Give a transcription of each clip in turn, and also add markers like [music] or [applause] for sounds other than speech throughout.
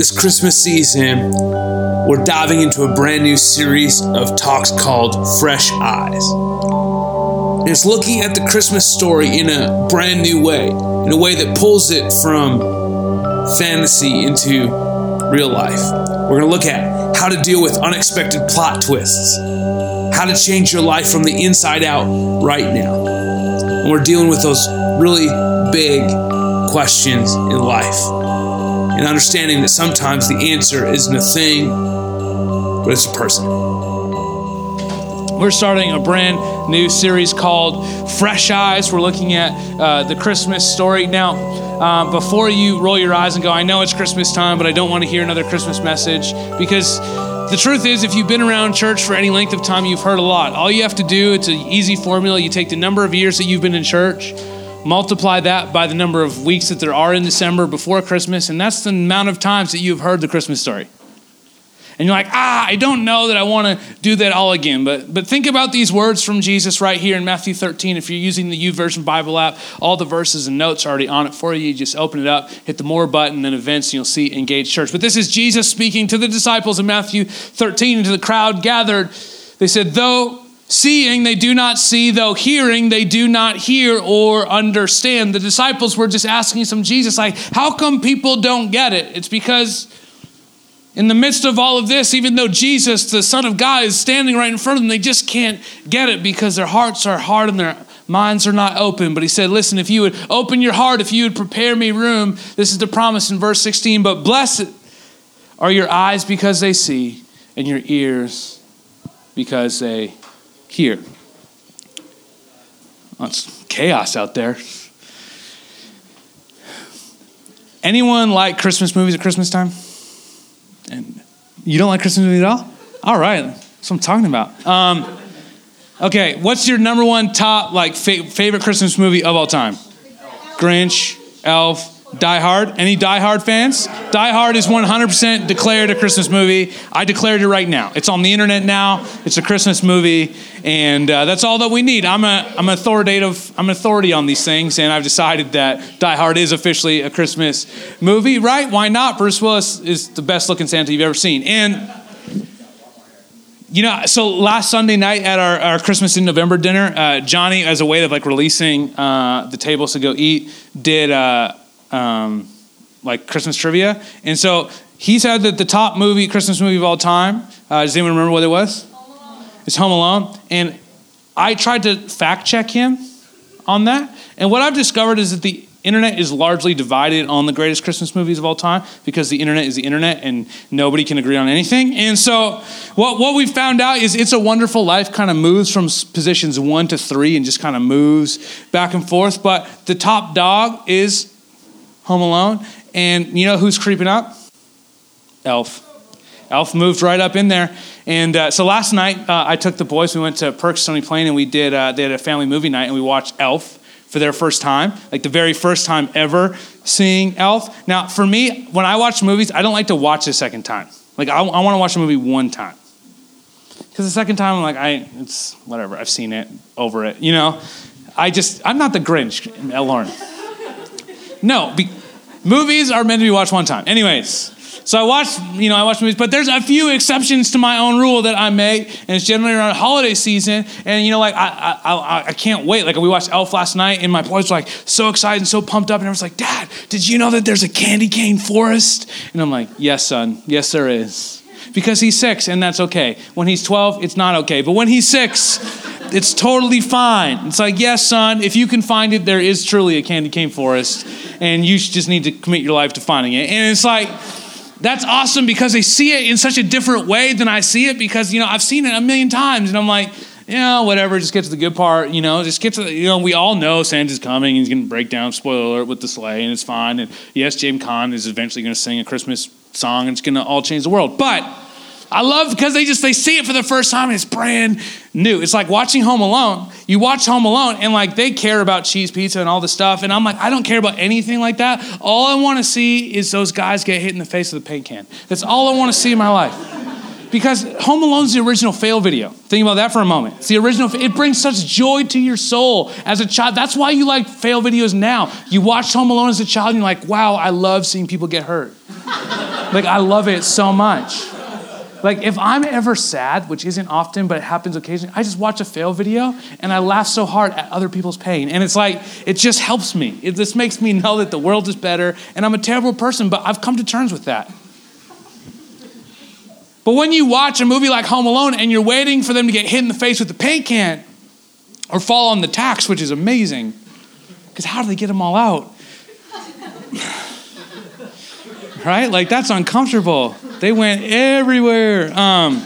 this Christmas season, we're diving into a brand new series of talks called Fresh Eyes. And it's looking at the Christmas story in a brand new way, in a way that pulls it from fantasy into real life. We're going to look at how to deal with unexpected plot twists, how to change your life from the inside out right now. And we're dealing with those really big questions in life and understanding that sometimes the answer isn't a thing, but it's a person. We're starting a brand new series called Fresh Eyes. We're looking at uh, the Christmas story. Now, uh, before you roll your eyes and go, I know it's Christmas time, but I don't want to hear another Christmas message, because the truth is, if you've been around church for any length of time, you've heard a lot. All you have to do, it's an easy formula. You take the number of years that you've been in church, Multiply that by the number of weeks that there are in December before Christmas, and that's the amount of times that you've heard the Christmas story. And you're like, ah, I don't know that I want to do that all again. But, but think about these words from Jesus right here in Matthew 13. If you're using the YouVersion Bible app, all the verses and notes are already on it for you. You just open it up, hit the more button, and events, and you'll see Engage Church. But this is Jesus speaking to the disciples in Matthew 13 and to the crowd gathered. They said, though Seeing, they do not see, though hearing, they do not hear or understand. The disciples were just asking some Jesus, like, how come people don't get it? It's because in the midst of all of this, even though Jesus, the Son of God, is standing right in front of them, they just can't get it because their hearts are hard and their minds are not open. But he said, Listen, if you would open your heart, if you would prepare me room, this is the promise in verse 16. But blessed are your eyes because they see, and your ears because they hear. Well, it's chaos out there. Anyone like Christmas movies at Christmas time? And you don't like Christmas movies at all? All right, that's what I'm talking about. Um, okay, what's your number one top like fa- favorite Christmas movie of all time? Grinch, Elf, Die Hard. Any Die Hard fans? Die Hard is 100% declared a Christmas movie. I declared it right now. It's on the internet now. It's a Christmas movie, and uh, that's all that we need. I'm a I'm authoritative. I'm an authority on these things, and I've decided that Die Hard is officially a Christmas movie. Right? Why not? Bruce Willis is the best looking Santa you've ever seen, and. You know, so last Sunday night at our, our Christmas in November dinner, uh, Johnny, as a way of like releasing uh, the tables to go eat, did uh, um, like Christmas trivia. And so he's had the, the top movie, Christmas movie of all time. Uh, does anyone remember what it was? Home it's Home Alone. And I tried to fact check him on that. And what I've discovered is that the internet is largely divided on the greatest Christmas movies of all time because the internet is the internet and nobody can agree on anything. And so, what, what we found out is It's a Wonderful Life kind of moves from positions one to three and just kind of moves back and forth. But the top dog is Home Alone. And you know who's creeping up? Elf. Elf moved right up in there. And uh, so last night, uh, I took the boys. We went to Perks Stony Plain and we did, uh, they had a family movie night and we watched Elf for their first time, like the very first time ever seeing Elf. Now, for me, when I watch movies, I don't like to watch a second time. Like, I, I want to watch a movie one time. Because the second time, I'm like, I, it's whatever. I've seen it, over it. You know, I just, I'm not the Grinch, Lauren. No, be, movies are meant to be watched one time. Anyways, so I watch, you know, I watch movies, but there's a few exceptions to my own rule that I make, and it's generally around holiday season. And you know, like I, I, I can't wait. Like we watched Elf last night, and my boys were like so excited and so pumped up, and I was like, Dad, did you know that there's a candy cane forest? And I'm like, Yes, son, yes there is. Because he's six, and that's okay. When he's 12, it's not okay. But when he's six, it's totally fine. It's like, yes, son, if you can find it, there is truly a candy cane forest, and you just need to commit your life to finding it. And it's like, that's awesome because they see it in such a different way than I see it because, you know, I've seen it a million times, and I'm like, yeah, whatever, just get to the good part, you know, just get to the, you know, we all know Santa's coming, he's going to break down, spoiler alert, with the sleigh, and it's fine. And yes, James Caan is eventually going to sing a Christmas song, and it's going to all change the world. But, I love because they just they see it for the first time and it's brand new. It's like watching Home Alone. You watch Home Alone and like they care about cheese pizza and all the stuff and I'm like I don't care about anything like that. All I want to see is those guys get hit in the face with a paint can. That's all I want to see in my life. Because Home Alone's the original fail video. Think about that for a moment. It's the original. It brings such joy to your soul as a child. That's why you like fail videos now. You watched Home Alone as a child and you're like, wow, I love seeing people get hurt. [laughs] Like, I love it so much. Like, if I'm ever sad, which isn't often, but it happens occasionally, I just watch a fail video and I laugh so hard at other people's pain. And it's like, it just helps me. It just makes me know that the world is better and I'm a terrible person, but I've come to terms with that. But when you watch a movie like Home Alone and you're waiting for them to get hit in the face with the paint can or fall on the tacks, which is amazing, because how do they get them all out? Right? Like, that's uncomfortable. They went everywhere. Um,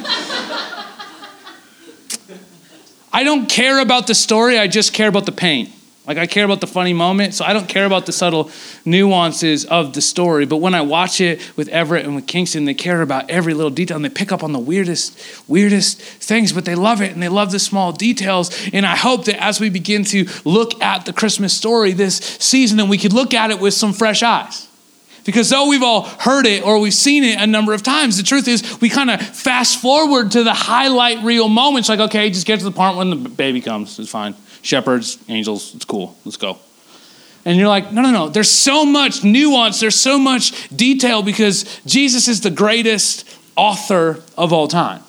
I don't care about the story, I just care about the pain. Like, I care about the funny moment, so I don't care about the subtle nuances of the story. But when I watch it with Everett and with Kingston, they care about every little detail and they pick up on the weirdest, weirdest things, but they love it and they love the small details. And I hope that as we begin to look at the Christmas story this season, that we could look at it with some fresh eyes. Because though we've all heard it or we've seen it a number of times, the truth is we kind of fast forward to the highlight reel moments like, okay, just get to the part when the baby comes. It's fine. Shepherds, angels, it's cool. Let's go. And you're like, no, no, no. There's so much nuance, there's so much detail because Jesus is the greatest author of all time.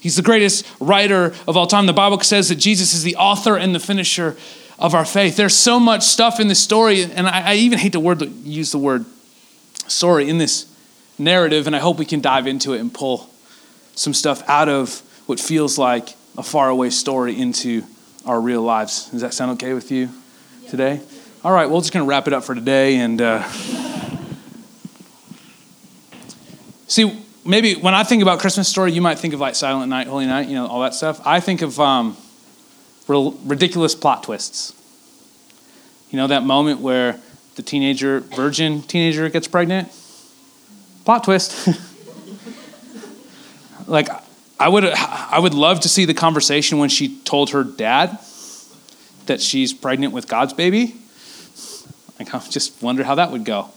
He's the greatest writer of all time. The Bible says that Jesus is the author and the finisher of our faith. There's so much stuff in this story, and I, I even hate to word, use the word story in this narrative, and I hope we can dive into it and pull some stuff out of what feels like a faraway story into our real lives. Does that sound okay with you today? All right, we're just going to wrap it up for today. And uh, see, maybe when I think about Christmas story, you might think of like Silent Night, Holy Night, you know, all that stuff. I think of um, ridiculous plot twists. You know, that moment where the teenager, virgin teenager gets pregnant? Plot twist. [laughs] like, I would, I would love to see the conversation when she told her dad that she's pregnant with God's baby. Like, I just wonder how that would go.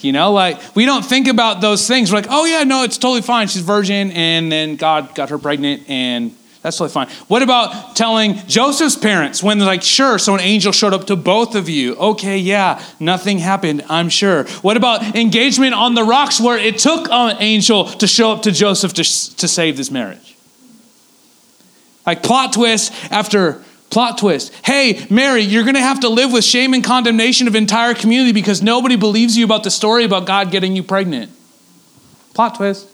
You know, like we don't think about those things. We're like, oh yeah, no, it's totally fine. She's virgin, and then God got her pregnant, and that's totally fine. What about telling Joseph's parents when they're like, sure, so an angel showed up to both of you? Okay, yeah, nothing happened, I'm sure. What about engagement on the rocks where it took an angel to show up to Joseph to, to save this marriage? Like plot twist after plot twist. Hey, Mary, you're going to have to live with shame and condemnation of entire community because nobody believes you about the story about God getting you pregnant. Plot twist.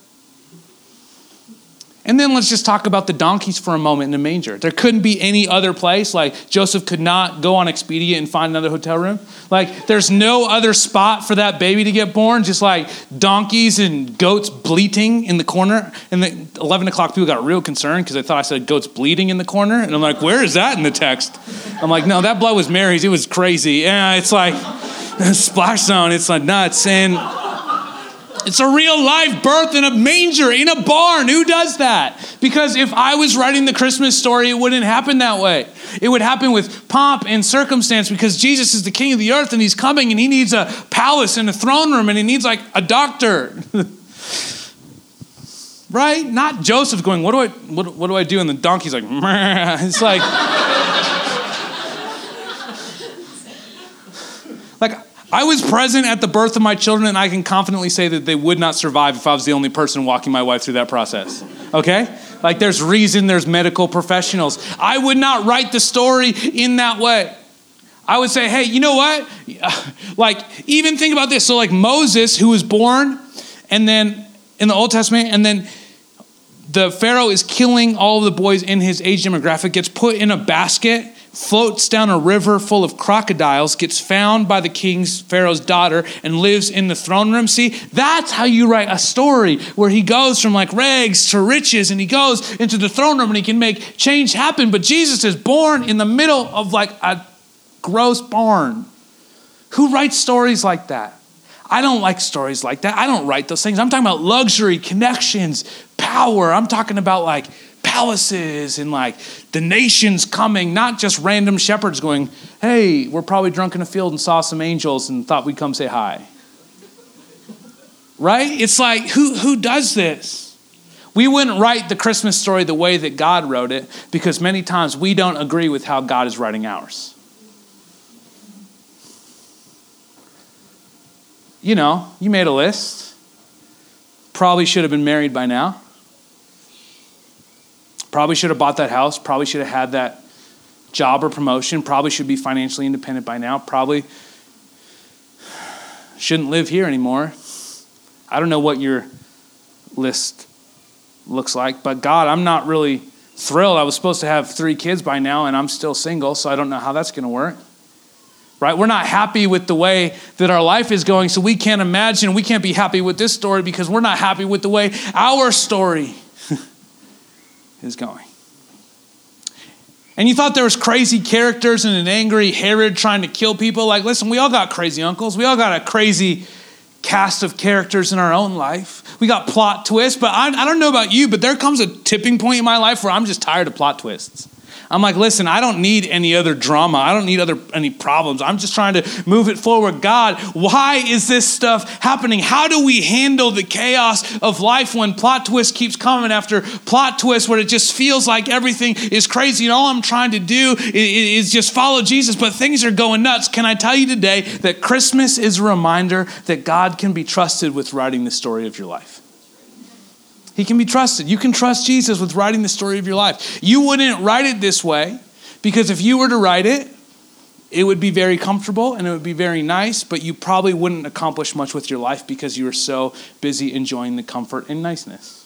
And then let's just talk about the donkeys for a moment in the manger. There couldn't be any other place. Like Joseph could not go on Expedia and find another hotel room. Like there's no other spot for that baby to get born. Just like donkeys and goats bleating in the corner. And the 11 o'clock people got real concerned because they thought I said goats bleeding in the corner. And I'm like, where is that in the text? I'm like, no, that blood was Mary's. It was crazy. Yeah, it's like [laughs] splash zone. It's like nuts. And it's a real life birth in a manger, in a barn. Who does that? Because if I was writing the Christmas story, it wouldn't happen that way. It would happen with pomp and circumstance because Jesus is the king of the earth and he's coming and he needs a palace and a throne room and he needs like a doctor. [laughs] right? Not Joseph going, what do I what, what do I do? And the donkey's like, Meh. [laughs] it's like [laughs] like I was present at the birth of my children, and I can confidently say that they would not survive if I was the only person walking my wife through that process. Okay? Like, there's reason, there's medical professionals. I would not write the story in that way. I would say, hey, you know what? [laughs] Like, even think about this. So, like, Moses, who was born, and then in the Old Testament, and then the Pharaoh is killing all of the boys in his age demographic, gets put in a basket floats down a river full of crocodiles, gets found by the king's Pharaoh's daughter, and lives in the throne room. See, that's how you write a story where he goes from like rags to riches and he goes into the throne room and he can make change happen. But Jesus is born in the middle of like a gross barn. Who writes stories like that? I don't like stories like that. I don't write those things. I'm talking about luxury, connections, power. I'm talking about like palaces and like the nations coming, not just random shepherds going, hey, we're probably drunk in a field and saw some angels and thought we'd come say hi. Right? It's like, who, who does this? We wouldn't write the Christmas story the way that God wrote it because many times we don't agree with how God is writing ours. you know, you made a list. Probably should have been married by now. Probably should have bought that house. Probably should have had that job or promotion. Probably should be financially independent by now. Probably shouldn't live here anymore. I don't know what your list looks like, but God, I'm not really thrilled. I was supposed to have three kids by now, and I'm still single, so I don't know how that's going to work. Right? We're not happy with the way that our life is going, so we can't imagine, we can't be happy with this story because we're not happy with the way our story is going. And you thought there was crazy characters and an angry Herod trying to kill people. Like, listen, we all got crazy uncles. We all got a crazy cast of characters in our own life. We got plot twists, but I, I don't know about you, but there comes a tipping point in my life where I'm just tired of plot twists. I'm like, listen, I don't need any other drama. I don't need other any problems. I'm just trying to move it forward. God, why is this stuff happening? How do we handle the chaos of life when plot twist keeps coming after plot twist where it just feels like everything is crazy and all I'm trying to do is just follow Jesus, but things are going nuts. Can I tell you today that Christmas is a reminder that God can be trusted with writing the story of your life? He can be trusted. You can trust Jesus with writing the story of your life. You wouldn't write it this way because if you were to write it, it would be very comfortable and it would be very nice, but you probably wouldn't accomplish much with your life because you are so busy enjoying the comfort and niceness.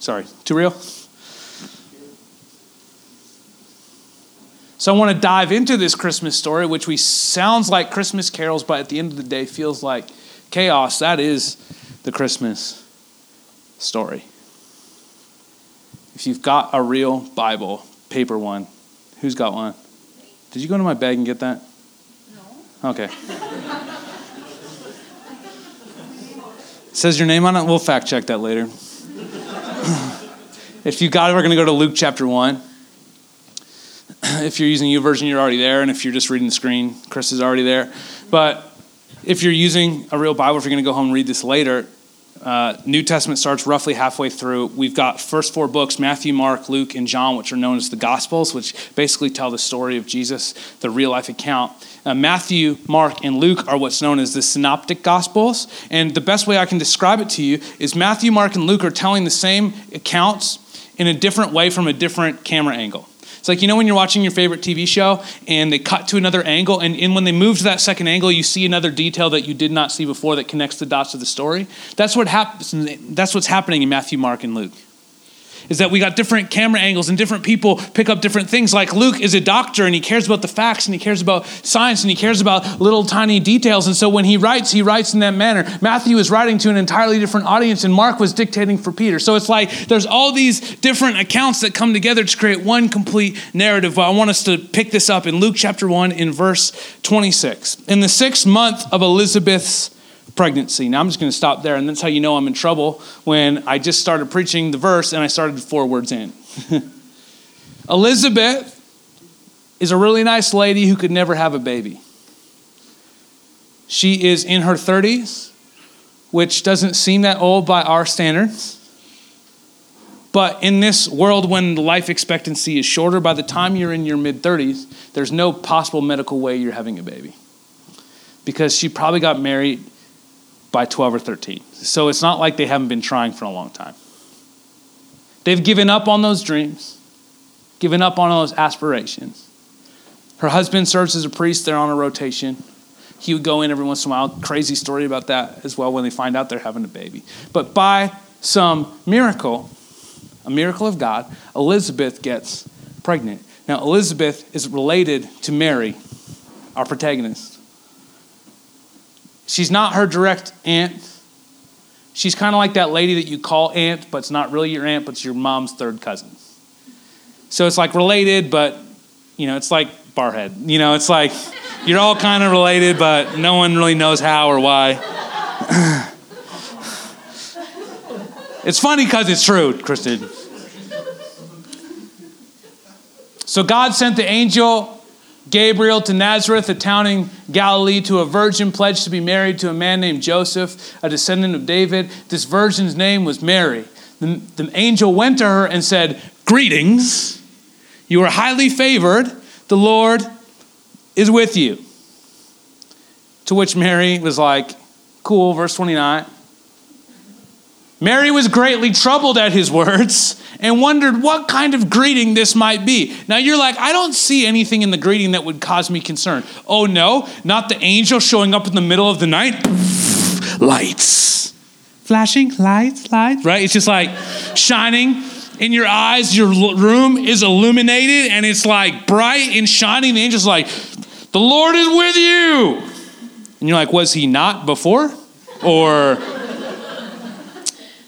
Sorry, too real? So I want to dive into this Christmas story, which we sounds like Christmas carols, but at the end of the day feels like chaos, that is the Christmas story. If you've got a real Bible, paper one, who's got one? Did you go into my bag and get that? No. Okay. says your name on it. We'll fact check that later. [clears throat] if you got it, we're going to go to Luke chapter 1. [clears throat] if you're using YouVersion, you're already there. And if you're just reading the screen, Chris is already there. But if you're using a real Bible, if you're going to go home and read this later, uh, New Testament starts roughly halfway through. We've got first four books Matthew, Mark, Luke, and John, which are known as the Gospels, which basically tell the story of Jesus, the real life account. Uh, Matthew, Mark, and Luke are what's known as the Synoptic Gospels. And the best way I can describe it to you is Matthew, Mark, and Luke are telling the same accounts in a different way from a different camera angle. It's like, you know, when you're watching your favorite TV show and they cut to another angle, and, and when they move to that second angle, you see another detail that you did not see before that connects the dots of the story. That's, what happens, that's what's happening in Matthew, Mark, and Luke is that we got different camera angles and different people pick up different things. Like Luke is a doctor and he cares about the facts and he cares about science and he cares about little tiny details. And so when he writes, he writes in that manner. Matthew is writing to an entirely different audience and Mark was dictating for Peter. So it's like there's all these different accounts that come together to create one complete narrative. But I want us to pick this up in Luke chapter 1 in verse 26. In the sixth month of Elizabeth's pregnancy. Now I'm just going to stop there, and that's how you know I'm in trouble when I just started preaching the verse and I started four words in. [laughs] Elizabeth is a really nice lady who could never have a baby. She is in her 30s, which doesn't seem that old by our standards. But in this world, when the life expectancy is shorter, by the time you're in your mid 30s, there's no possible medical way you're having a baby. Because she probably got married by 12 or 13. So it's not like they haven't been trying for a long time. They've given up on those dreams, given up on those aspirations. Her husband serves as a priest, they're on a rotation. He would go in every once in a while. Crazy story about that as well when they find out they're having a baby. But by some miracle, a miracle of God, Elizabeth gets pregnant. Now, Elizabeth is related to Mary, our protagonist. She's not her direct aunt. She's kind of like that lady that you call aunt, but it's not really your aunt, but it's your mom's third cousin. So it's like related, but you know, it's like Barrhead. You know, it's like you're all kind of related, but no one really knows how or why. [laughs] it's funny because it's true, Kristen. So God sent the angel Gabriel to Nazareth, a town in Galilee, to a virgin pledged to be married to a man named Joseph, a descendant of David. This virgin's name was Mary. The, the angel went to her and said, Greetings, you are highly favored. The Lord is with you. To which Mary was like, Cool, verse 29. Mary was greatly troubled at his words and wondered what kind of greeting this might be. Now you're like, I don't see anything in the greeting that would cause me concern. Oh no, not the angel showing up in the middle of the night. [laughs] lights. Flashing lights, lights, right? It's just like shining in your eyes. Your room is illuminated and it's like bright and shining. The angel's like, The Lord is with you. And you're like, Was he not before? Or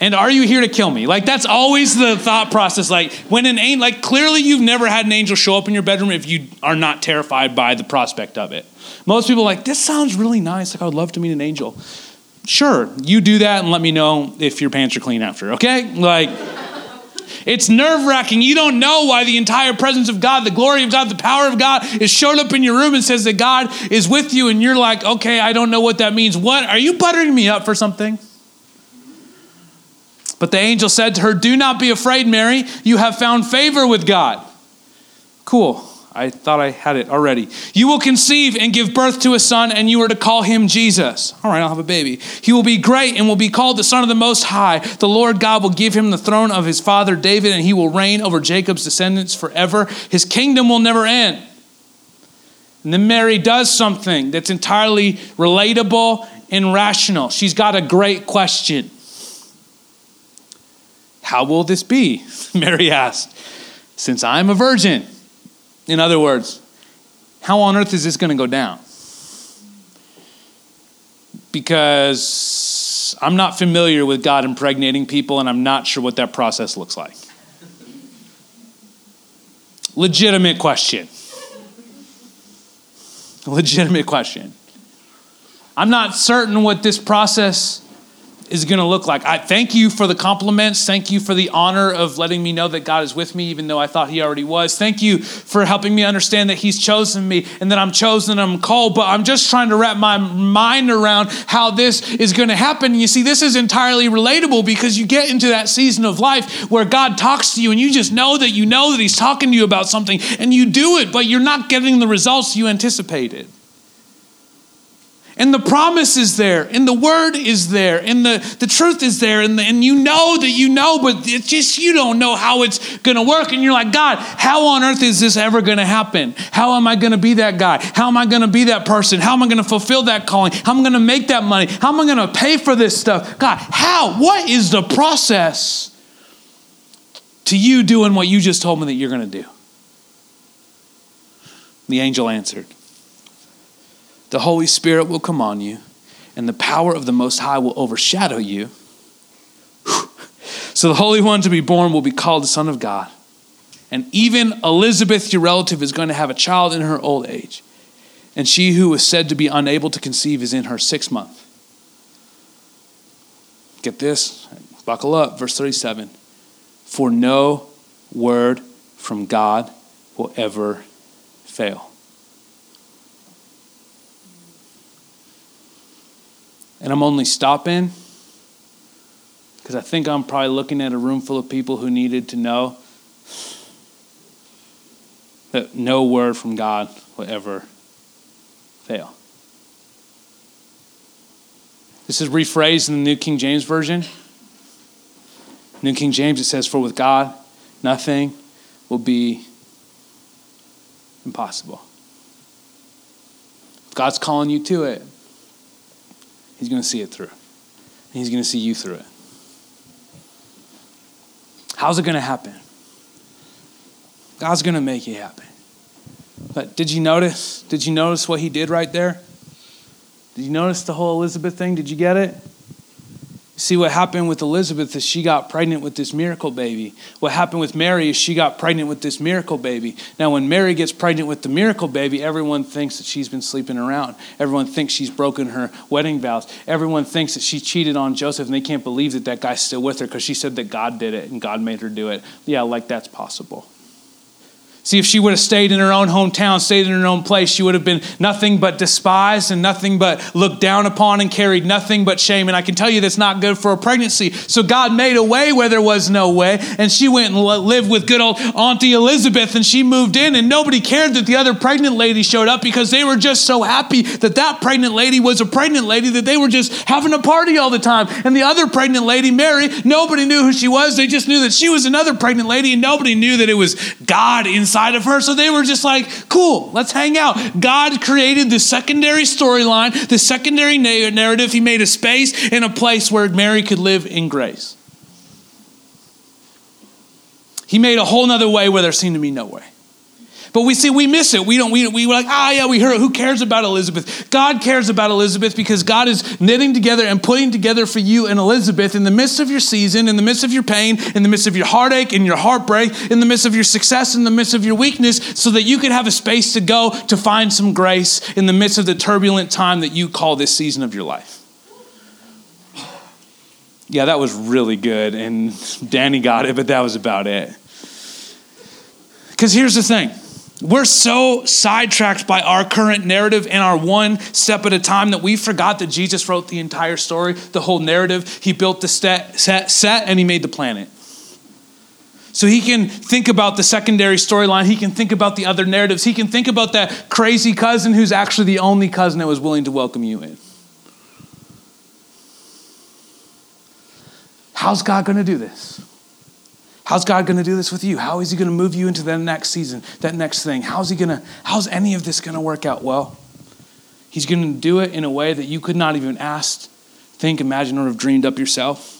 and are you here to kill me? Like that's always the thought process. Like when an angel, like clearly you've never had an angel show up in your bedroom if you are not terrified by the prospect of it. Most people like, this sounds really nice. Like I would love to meet an angel. Sure, you do that and let me know if your pants are clean after, okay? Like it's nerve wracking. You don't know why the entire presence of God, the glory of God, the power of God is showed up in your room and says that God is with you, and you're like, okay, I don't know what that means. What? Are you buttering me up for something? But the angel said to her, Do not be afraid, Mary. You have found favor with God. Cool. I thought I had it already. You will conceive and give birth to a son, and you are to call him Jesus. All right, I'll have a baby. He will be great and will be called the Son of the Most High. The Lord God will give him the throne of his father David, and he will reign over Jacob's descendants forever. His kingdom will never end. And then Mary does something that's entirely relatable and rational. She's got a great question. How will this be? [laughs] Mary asked, since I'm a virgin. In other words, how on earth is this going to go down? Because I'm not familiar with God impregnating people, and I'm not sure what that process looks like. Legitimate question. Legitimate question. I'm not certain what this process is going to look like. I thank you for the compliments. Thank you for the honor of letting me know that God is with me, even though I thought He already was. Thank you for helping me understand that He's chosen me and that I'm chosen and I'm called. But I'm just trying to wrap my mind around how this is going to happen. You see, this is entirely relatable because you get into that season of life where God talks to you and you just know that you know that He's talking to you about something and you do it, but you're not getting the results you anticipated. And the promise is there, and the word is there, and the, the truth is there, and, the, and you know that you know, but it's just you don't know how it's gonna work. And you're like, God, how on earth is this ever gonna happen? How am I gonna be that guy? How am I gonna be that person? How am I gonna fulfill that calling? How am I gonna make that money? How am I gonna pay for this stuff? God, how? What is the process to you doing what you just told me that you're gonna do? The angel answered the Holy Spirit will come on you, and the power of the Most High will overshadow you. [laughs] So the Holy One to be born will be called the Son of God. And even Elizabeth, your relative, is going to have a child in her old age. And she who was said to be unable to conceive is in her sixth month. Get this, buckle up, verse 37. For no word from God will ever fail. And I'm only stopping because I think I'm probably looking at a room full of people who needed to know that no word from God will ever fail. This is rephrased in the New King James Version. New King James, it says, For with God, nothing will be impossible. If God's calling you to it, He's going to see it through. And he's going to see you through it. How's it going to happen? God's going to make it happen. But did you notice? Did you notice what he did right there? Did you notice the whole Elizabeth thing? Did you get it? See, what happened with Elizabeth is she got pregnant with this miracle baby. What happened with Mary is she got pregnant with this miracle baby. Now, when Mary gets pregnant with the miracle baby, everyone thinks that she's been sleeping around. Everyone thinks she's broken her wedding vows. Everyone thinks that she cheated on Joseph, and they can't believe that that guy's still with her because she said that God did it and God made her do it. Yeah, like that's possible. See, if she would have stayed in her own hometown, stayed in her own place, she would have been nothing but despised and nothing but looked down upon and carried nothing but shame. And I can tell you that's not good for a pregnancy. So God made a way where there was no way. And she went and lived with good old Auntie Elizabeth and she moved in. And nobody cared that the other pregnant lady showed up because they were just so happy that that pregnant lady was a pregnant lady that they were just having a party all the time. And the other pregnant lady, Mary, nobody knew who she was. They just knew that she was another pregnant lady and nobody knew that it was God inside inside of her. So they were just like, cool, let's hang out. God created the secondary storyline, the secondary narrative. He made a space and a place where Mary could live in grace. He made a whole nother way where there seemed to be no way. But we see we miss it. We don't. We we like, ah, yeah, we heard. It. Who cares about Elizabeth? God cares about Elizabeth because God is knitting together and putting together for you and Elizabeth in the midst of your season, in the midst of your pain, in the midst of your heartache, in your heartbreak, in the midst of your success, in the midst of your weakness, so that you can have a space to go to find some grace in the midst of the turbulent time that you call this season of your life. Yeah, that was really good, and Danny got it, but that was about it. Because here's the thing we're so sidetracked by our current narrative and our one step at a time that we forgot that Jesus wrote the entire story, the whole narrative. He built the set, set, set and he made the planet. So he can think about the secondary storyline. He can think about the other narratives. He can think about that crazy cousin who's actually the only cousin that was willing to welcome you in. How's God going to do this? How's God going to do this with you? How is He going to move you into that next season, that next thing? How's He going to, how's any of this going to work out well? He's going to do it in a way that you could not even ask, think, imagine, or have dreamed up yourself.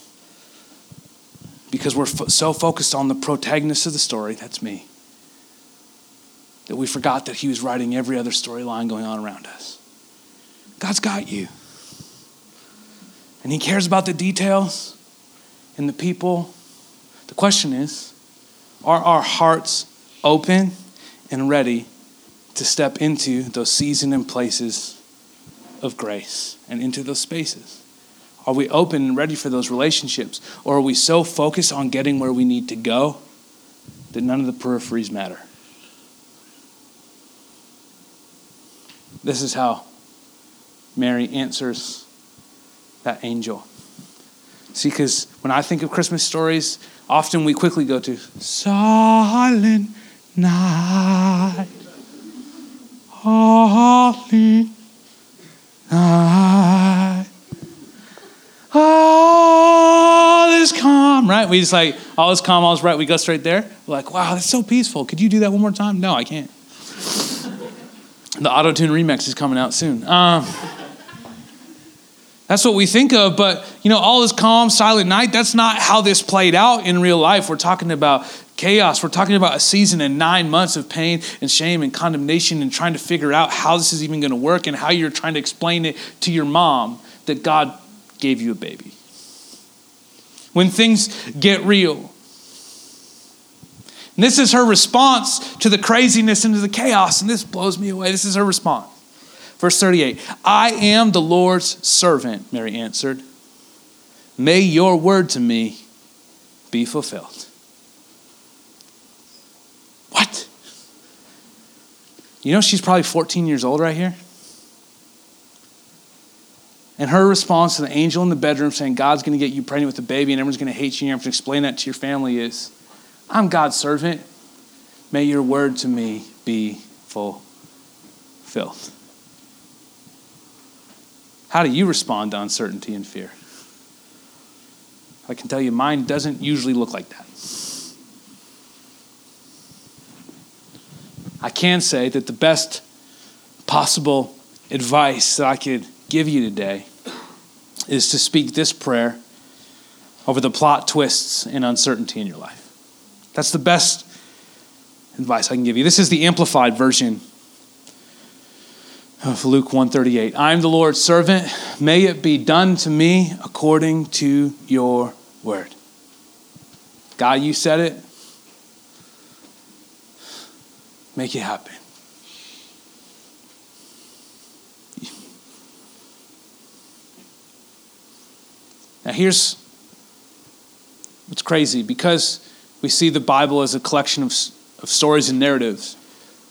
Because we're fo- so focused on the protagonist of the story, that's me, that we forgot that He was writing every other storyline going on around us. God's got you. And He cares about the details and the people the question is are our hearts open and ready to step into those seasons and places of grace and into those spaces? Are we open and ready for those relationships? Or are we so focused on getting where we need to go that none of the peripheries matter? This is how Mary answers that angel. See, because when I think of Christmas stories, often we quickly go to silent night, holy night, all is calm. Right? We just like all is calm, all is right. We go straight there. We're like, wow, that's so peaceful. Could you do that one more time? No, I can't. the auto tune remix is coming out soon. Um, that's what we think of, but you know, all this calm, silent night, that's not how this played out in real life. We're talking about chaos. We're talking about a season and nine months of pain and shame and condemnation and trying to figure out how this is even going to work and how you're trying to explain it to your mom that God gave you a baby. When things get real. And this is her response to the craziness and to the chaos, and this blows me away. This is her response. Verse 38 I am the Lord's servant, Mary answered. May your word to me be fulfilled. What? You know, she's probably 14 years old right here. And her response to the angel in the bedroom saying, God's going to get you pregnant with a baby and everyone's going to hate you and you have to explain that to your family is, I'm God's servant. May your word to me be fulfilled. How do you respond to uncertainty and fear? I can tell you, mine doesn't usually look like that. I can say that the best possible advice that I could give you today is to speak this prayer over the plot twists and uncertainty in your life. That's the best advice I can give you. This is the amplified version of Luke 138. I am the Lord's servant. May it be done to me according to your word. God, you said it. Make it happen. Now, here's what's crazy because we see the Bible as a collection of, of of stories and narratives.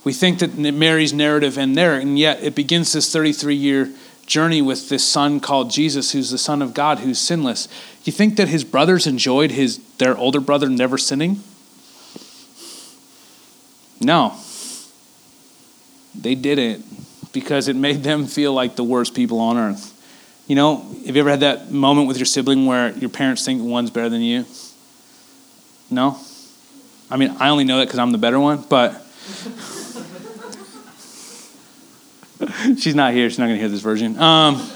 We think that Mary's narrative end there, and yet it begins this 33 year journey with this son called Jesus, who's the Son of God, who's sinless. You think that his brothers enjoyed his their older brother never sinning? No. They didn't because it made them feel like the worst people on earth. You know, have you ever had that moment with your sibling where your parents think one's better than you? No? I mean, I only know that because I'm the better one, but [laughs] she's not here. She's not going to hear this version. Um, [clears throat]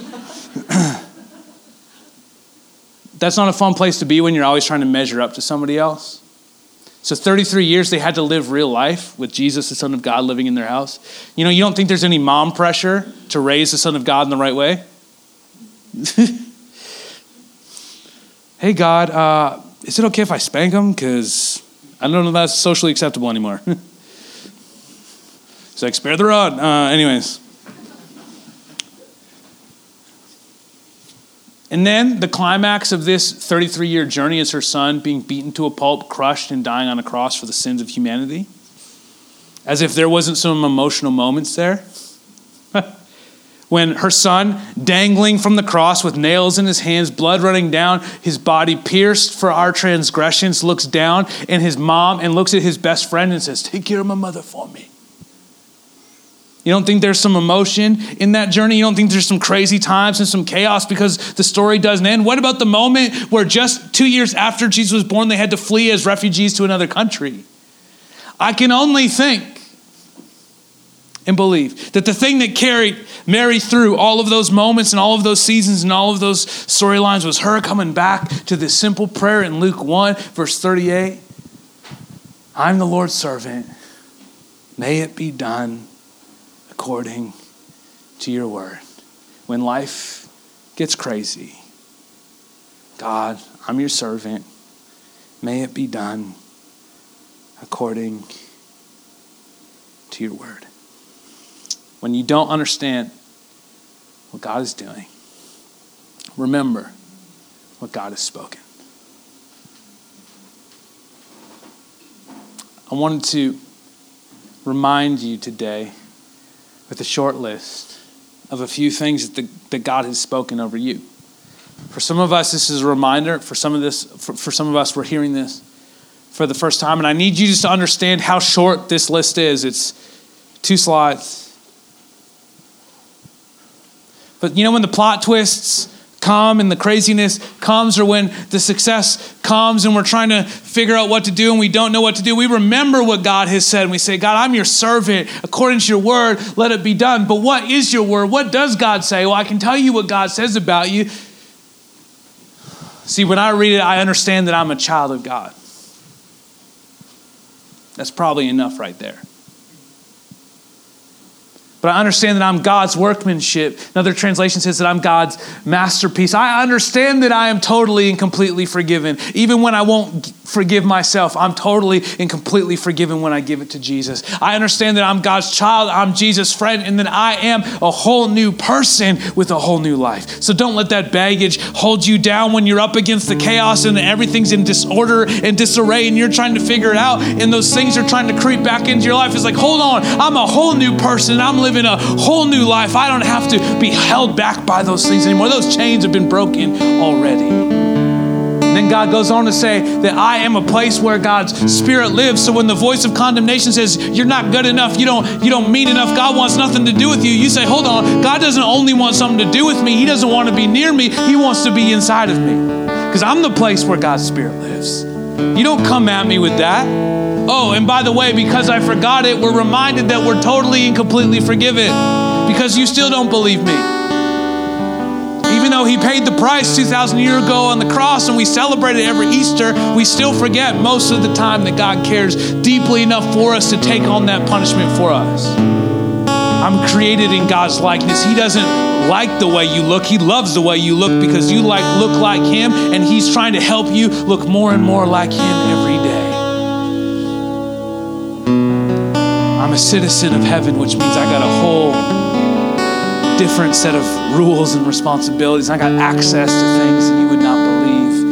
that's not a fun place to be when you're always trying to measure up to somebody else. So 33 years they had to live real life with Jesus, the Son of God, living in their house. You know, you don't think there's any mom pressure to raise the Son of God in the right way? [laughs] hey, God, uh, is it okay if I spank him? Because I don't know if that's socially acceptable anymore. [laughs] it's like, spare the rod. Uh, anyways. And then the climax of this 33 year journey is her son being beaten to a pulp, crushed, and dying on a cross for the sins of humanity. As if there wasn't some emotional moments there. [laughs] when her son, dangling from the cross with nails in his hands, blood running down, his body pierced for our transgressions, looks down and his mom and looks at his best friend and says, Take care of my mother for me. You don't think there's some emotion in that journey? You don't think there's some crazy times and some chaos because the story doesn't end? What about the moment where just two years after Jesus was born, they had to flee as refugees to another country? I can only think and believe that the thing that carried Mary through all of those moments and all of those seasons and all of those storylines was her coming back to this simple prayer in Luke 1, verse 38 I'm the Lord's servant. May it be done according to your word. When life gets crazy, God, I'm your servant. May it be done according to your word. When you don't understand what God is doing, remember what God has spoken. I wanted to remind you today with a short list of a few things that, the, that God has spoken over you. For some of us, this is a reminder. For some of this, for, for some of us, we're hearing this for the first time, and I need you just to understand how short this list is. It's two slides. But you know when the plot twists come and the craziness comes, or when the success comes and we're trying to figure out what to do and we don't know what to do, we remember what God has said and we say, God, I'm your servant. According to your word, let it be done. But what is your word? What does God say? Well, I can tell you what God says about you. See, when I read it, I understand that I'm a child of God. That's probably enough right there but I understand that I'm God's workmanship. Another translation says that I'm God's masterpiece. I understand that I am totally and completely forgiven. Even when I won't forgive myself, I'm totally and completely forgiven when I give it to Jesus. I understand that I'm God's child, I'm Jesus' friend, and that I am a whole new person with a whole new life. So don't let that baggage hold you down when you're up against the chaos and everything's in disorder and disarray and you're trying to figure it out and those things are trying to creep back into your life. It's like, hold on, I'm a whole new person. I'm living a whole new life. I don't have to be held back by those things anymore. Those chains have been broken already. And then God goes on to say that I am a place where God's spirit lives. So when the voice of condemnation says you're not good enough, you don't you don't mean enough, God wants nothing to do with you. You say, "Hold on. God doesn't only want something to do with me. He doesn't want to be near me. He wants to be inside of me." Because I'm the place where God's spirit lives. You don't come at me with that. Oh, and by the way, because I forgot it, we're reminded that we're totally and completely forgiven because you still don't believe me. Even though he paid the price 2,000 years ago on the cross and we celebrate it every Easter, we still forget most of the time that God cares deeply enough for us to take on that punishment for us. I'm created in God's likeness. He doesn't like the way you look. He loves the way you look because you like look like him and he's trying to help you look more and more like him every day. I'm a citizen of heaven, which means I got a whole different set of rules and responsibilities. I got access to things that you would not believe.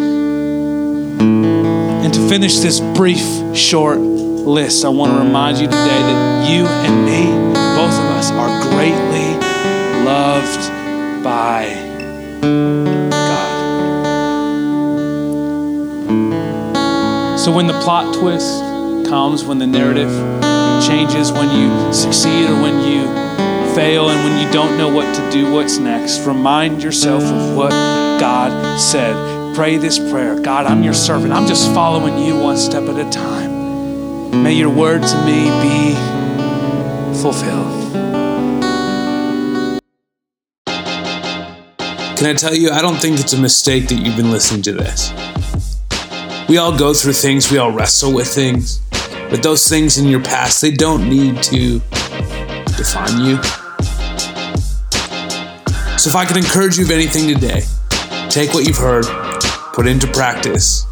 And to finish this brief, short list, I want to remind you today that you and me, both of us, are greatly loved by God. So when the plot twist comes, when the narrative changes, when you succeed or when you fail, and when you don't know what to do, what's next, remind yourself of what God said. Pray this prayer God, I'm your servant. I'm just following you one step at a time. May your word to me be fulfilled. Can I tell you, I don't think it's a mistake that you've been listening to this. We all go through things, we all wrestle with things, but those things in your past, they don't need to define you. If I could encourage you of anything today, take what you've heard, put it into practice,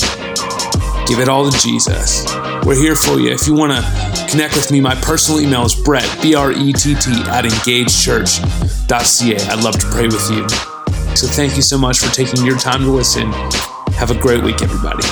give it all to Jesus. We're here for you. If you want to connect with me, my personal email is brett, B-R-E-T-T, at engagechurch.ca. I'd love to pray with you. So thank you so much for taking your time to listen. Have a great week, everybody.